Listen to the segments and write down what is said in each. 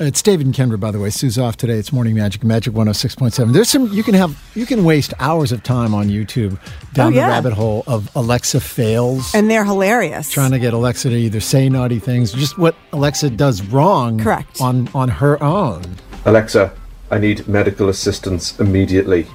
It's David and Kendra, by the way. Sue's off today. It's Morning Magic, Magic 106.7. There's some, you can have, you can waste hours of time on YouTube down Oh, yeah. the rabbit hole of Alexa fails. And they're hilarious. trying to get Alexa to either say naughty things, just what Alexa does wrong Correct. on, on her own. Alexa, I need medical assistance immediately.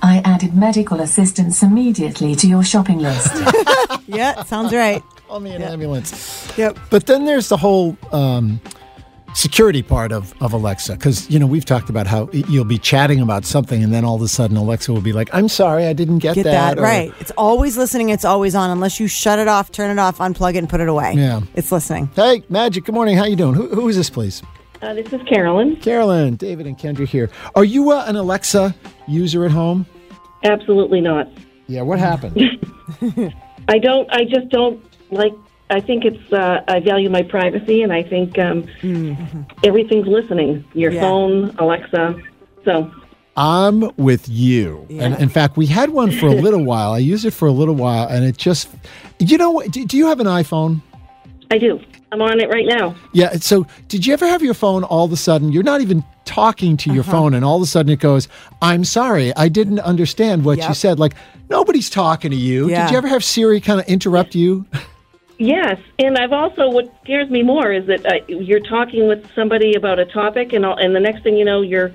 I added medical assistance immediately to your shopping list. yeah, sounds right. Call me an ambulance. Yep. But then there's the whole um, security part of, of Alexa. Because, you know, we've talked about how you'll be chatting about something and then all of a sudden Alexa will be like, I'm sorry, I didn't get, Get that, or- right. It's always listening. It's always on unless you shut it off, turn it off, unplug it, and put it away. Yeah. It's listening. Hey, Magic, good morning. How you doing? Who, who is this, please? Uh, this is Carolyn. Carolyn, David, and Kendra here. Are you uh, an Alexa user at home? Absolutely not. Yeah, what happened? I don't. I just don't like. I think it's. Uh, I value my privacy, and I think um, everything's listening. Your Yeah. phone, Alexa. So I'm with you. And in fact, we had one for a little while. I used it for a little while, and it just, you know. Do, do you have an iPhone? I do. I'm on it right now. Yeah. So, did you ever have your phone all of a sudden? You're not even talking to your phone, and all of a sudden it goes, "I'm sorry, I didn't understand what you said." Like nobody's talking to you. Yeah. Did you ever have Siri kind of interrupt you? Yes, and I've also what scares me more is that uh, you're talking with somebody about a topic, and all, and the next thing you know, you're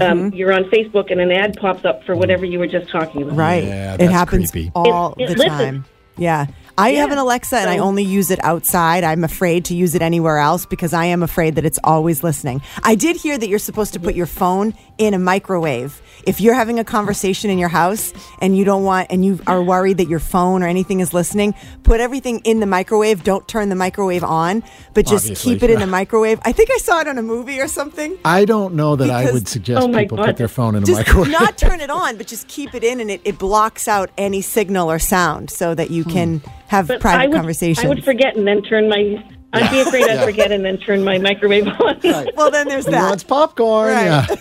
um, you're on Facebook, and an ad pops up for whatever you were just talking about. Right. Yeah, it happens creepy. all It- it the listens. time. Yeah. I have an Alexa and I only use it outside. I'm afraid to use it anywhere else because I am afraid that it's always listening. I did hear that you're supposed to put your phone in a microwave. If you're having a conversation in your house and you don't want and you are worried that your phone or anything is listening, put everything in the microwave. Don't turn the microwave on, but just Obviously, keep it in the microwave. I think I saw it on a movie or something. I don't know that I would suggest Oh people God. put their phone in a microwave. not turn it on, but just keep it in, and it, it blocks out any signal or sound so that you hmm. can have But private I would, conversations. I would forget and then turn my. I'd be afraid I'd forget and then turn my microwave on. well, then there's that. wants popcorn? Right.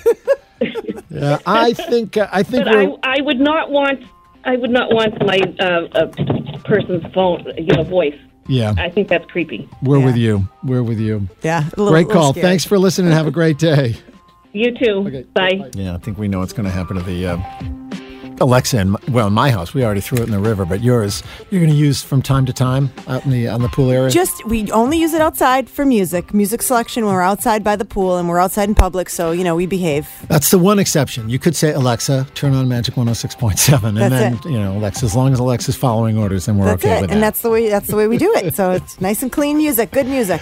Yeah. yeah. I think uh, I think But I, I would not want. I would not want my uh, uh, person's phone, you know, voice. yeah. I think that's creepy. We're Yeah. with you. We're with you. Yeah, little- Great call. Thanks for listening. Have a great day. You too. Bye. Yeah, I think we know what's going to happen to the uh, Alexa. In my, well, in my house, we already threw it in the river, but yours, you're going to use from time to time out in the on the pool area. Just we only use it outside for music, music selection when we're outside by the pool and we're outside in public. So you know we behave. That's the one exception. You could say Alexa, turn on Magic 106.7, and That's then it. you know Alexa. As long as Alexa's following orders, then we're That's okay it, with and that. that's the way that's the way we do it. So it's nice and clean music, good music.